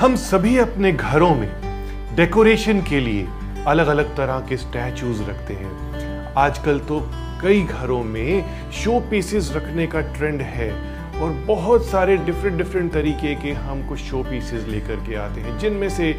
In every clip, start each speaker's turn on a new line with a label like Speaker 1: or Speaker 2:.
Speaker 1: हम सभी अपने घरों में डेकोरेशन के लिए अलग अलग तरह के स्टैचूज रखते हैं। आजकल तो कई घरों में शो पीसेस रखने का ट्रेंड है और बहुत सारे डिफरेंट डिफरेंट तरीके के हम कुछ शो पीसेस लेकर के आते हैं, जिनमें से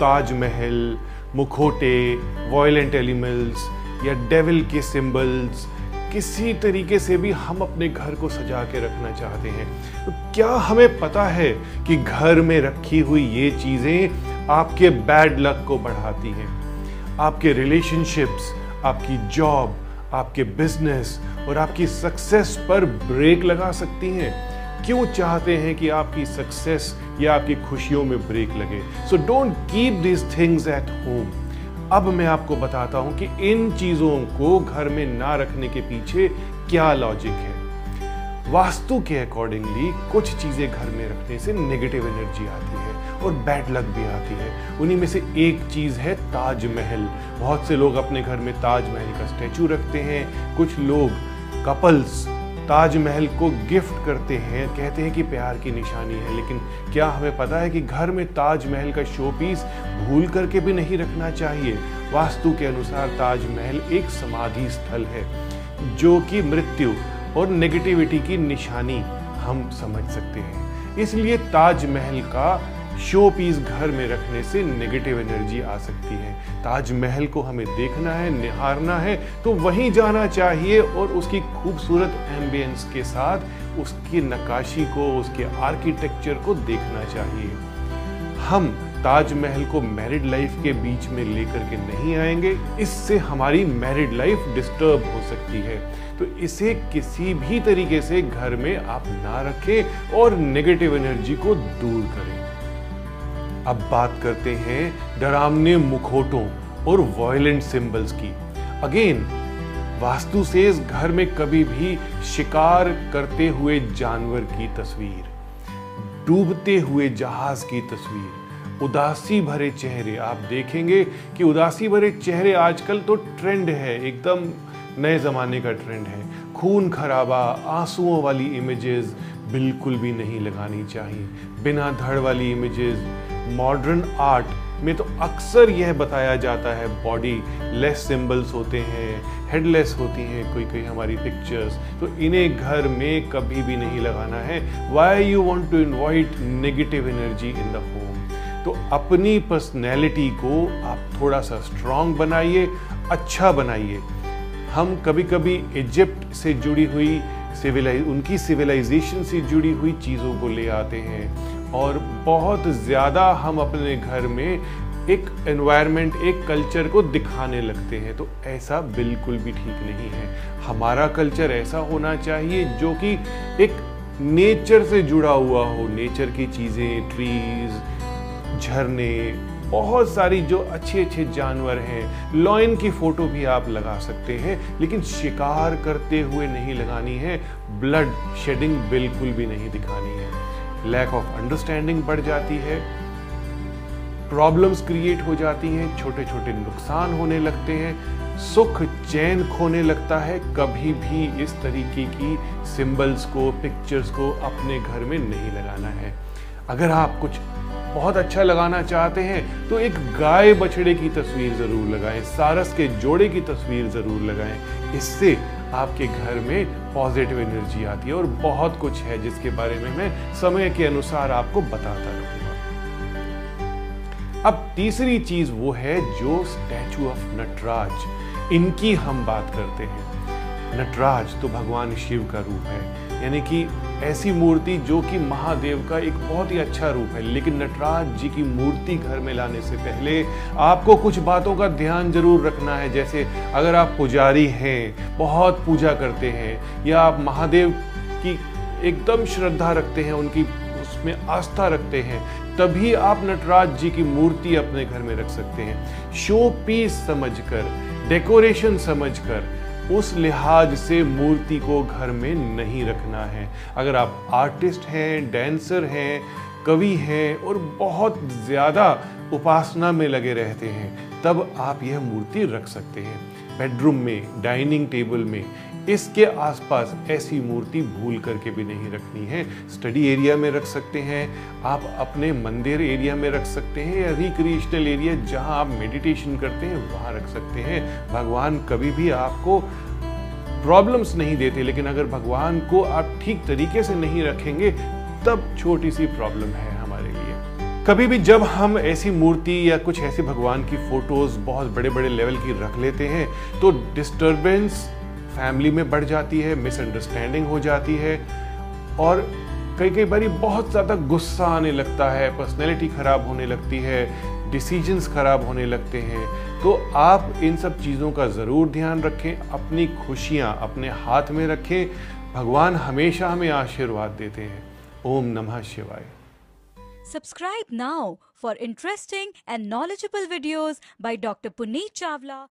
Speaker 1: ताजमहल, मुखोटे वॉयलेंट एलिमेंट्स या डेविल के सिंबल्स किसी तरीके से भी हम अपने घर को सजा के रखना चाहते हैं। तो क्या हमें पता है कि घर में रखी हुई ये चीज़ें आपके बैड लक को बढ़ाती हैं? आपके रिलेशनशिप्स आपकी जॉब आपके बिज़नेस और आपकी सक्सेस पर ब्रेक लगा सकती हैं। क्यों चाहते हैं कि आपकी सक्सेस या आपकी खुशियों में ब्रेक लगे? So don't keep these things at home अब मैं आपको बताता हूँ कि इन चीज़ों को घर में ना रखने के पीछे क्या लॉजिक है। वास्तु के अकॉर्डिंगली कुछ चीज़ें घर में रखने से नेगेटिव एनर्जी आती है और बैड लक भी आती है। उन्हीं में से एक चीज़ है ताजमहल। बहुत से लोग अपने घर में ताजमहल का स्टैचू रखते हैं। कुछ लोग कपल्स ताजमहल को गिफ्ट करते हैं, कहते हैं कि प्यार की निशानी है, लेकिन क्या हमें पता है कि घर में ताजमहल का शो पीस भूल करके भी नहीं रखना चाहिए? वास्तु के अनुसार ताजमहल एक समाधि स्थल है, जो कि मृत्यु और नेगेटिविटी की निशानी हम समझ सकते हैं। इसलिए ताजमहल का शो पीस घर में रखने से नेगेटिव एनर्जी आ सकती है। ताजमहल को हमें देखना है, निहारना है तो वहीं जाना चाहिए और उसकी खूबसूरत एम्बियंस के साथ उसकी नकाशी को, उसके आर्किटेक्चर को देखना चाहिए। हम ताजमहल को मैरिड लाइफ के बीच में लेकर के नहीं आएँगे, इससे हमारी मैरिड लाइफ डिस्टर्ब हो सकती है। तो इसे किसी भी तरीके से घर में आप ना रखें और नेगेटिव एनर्जी को दूर करें। अब बात करते हैं डरावने मुखोटों और वॉयलेंट सिंबल्स की। अगेन वास्तु से इस घर में कभी भी शिकार करते हुए जानवर की तस्वीर, डूबते हुए जहाज़ की तस्वीर, उदासी भरे चेहरे। आप देखेंगे कि उदासी भरे चेहरे आजकल तो ट्रेंड है, एकदम नए ज़माने का ट्रेंड है। खून खराबा, आंसुओं वाली इमेजेस बिल्कुल भी नहीं लगानी चाहिए। बिना धड़ वाली इमेजेस मॉडर्न आर्ट में तो अक्सर यह बताया जाता है बॉडी लेस सिंबल्स होते हैं हेडलेस होती हैं कोई कोई हमारी पिक्चर्स तो इन्हें घर में कभी भी नहीं लगाना है। Why you want to invite negative energy in the home तो अपनी पर्सनैलिटी को आप थोड़ा सा स्ट्रांग बनाइए अच्छा बनाइए। हम कभी कभी इजिप्ट से जुड़ी हुई सिविलाइज उनकी सिविलाइजेशन से जुड़ी हुई चीज़ों को ले आते हैं। और बहुत ज़्यादा हम अपने घर में एक एनवायरनमेंट एक कल्चर को दिखाने लगते हैं। तो ऐसा बिल्कुल भी ठीक नहीं है। हमारा कल्चर ऐसा होना चाहिए जो कि एक नेचर से जुड़ा हुआ हो। नेचर की चीज़ें ट्रीज झरने, बहुत सारी जो अच्छे अच्छे जानवर हैं लॉयन की फ़ोटो भी आप लगा सकते हैं, लेकिन शिकार करते हुए नहीं लगानी है। ब्लड शेडिंग बिल्कुल भी नहीं दिखानी है। लैक ऑफ़ अंडरस्टैंडिंग बढ़ जाती है प्रॉब्लम्स क्रिएट हो जाती हैं छोटे छोटे नुकसान होने लगते हैं, सुख चैन खोने लगता है, कभी भी इस तरीके की सिंबल्स को पिक्चर्स को अपने घर में नहीं लगाना है। अगर आप कुछ बहुत अच्छा लगाना चाहते हैं तो एक गाय बछड़े की तस्वीर ज़रूर लगाएँ, सारस के जोड़े की तस्वीर ज़रूर लगाएँ। इससे आपके घर में पॉजिटिव एनर्जी आती है और बहुत कुछ है जिसके बारे में मैं समय के अनुसार आपको बताता रहूँगा। अब तीसरी चीज़ वो है जो स्टैचू ऑफ़ नटराज इनकी हम बात करते हैं। नटराज तो भगवान शिव का रूप है। यानी कि ऐसी मूर्ति जो कि महादेव का एक बहुत ही अच्छा रूप है। लेकिन नटराज जी की मूर्ति घर में लाने से पहले आपको कुछ बातों का ध्यान ज़रूर रखना है। जैसे अगर आप पुजारी हैं, बहुत पूजा करते हैं, या आप महादेव की एकदम श्रद्धा रखते हैं, उनकी उसमें आस्था रखते हैं, तभी आप नटराज जी की मूर्ति अपने घर में रख सकते हैं। शो पीस समझकर, डेकोरेशन समझकर उस लिहाज से मूर्ति को घर में नहीं रखना है। अगर आप आर्टिस्ट हैं डांसर हैं, कवि हैं और बहुत ज़्यादा उपासना में लगे रहते हैं, तब आप यह मूर्ति रख सकते हैं। बेडरूम में, डाइनिंग टेबल में इसके आसपास ऐसी मूर्ति भूल करके भी नहीं रखनी है। स्टडी एरिया में रख सकते हैं। आप अपने मंदिर एरिया में रख सकते हैं या रिक्रिएशनल एरिया जहाँ आप मेडिटेशन करते हैं, वहाँ रख सकते हैं। भगवान कभी भी आपको प्रॉब्लम्स नहीं देते, लेकिन अगर भगवान को आप ठीक तरीके से नहीं रखेंगे, तब छोटी सी प्रॉब्लम है हमारे लिए। कभी भी जब हम ऐसी मूर्ति या कुछ ऐसी भगवान की फ़ोटोज़ बहुत बड़े बड़े लेवल की रख लेते हैं तो डिस्टरबेंस फैमिली में बढ़ जाती है मिसअंडरस्टैंडिंग हो जाती है और कई कई बार बहुत ज़्यादा गुस्सा आने लगता है पर्सनैलिटी ख़राब होने लगती है डिसीजंस ख़राब होने लगते हैं तो आप इन सब चीज़ों का ज़रूर ध्यान रखें, अपनी खुशियाँ अपने हाथ में रखें, भगवान हमेशा हमें आशीर्वाद देते हैं ओम नमः शिवाय
Speaker 2: Subscribe now for interesting and knowledgeable videos by Dr. Puneet Chawla.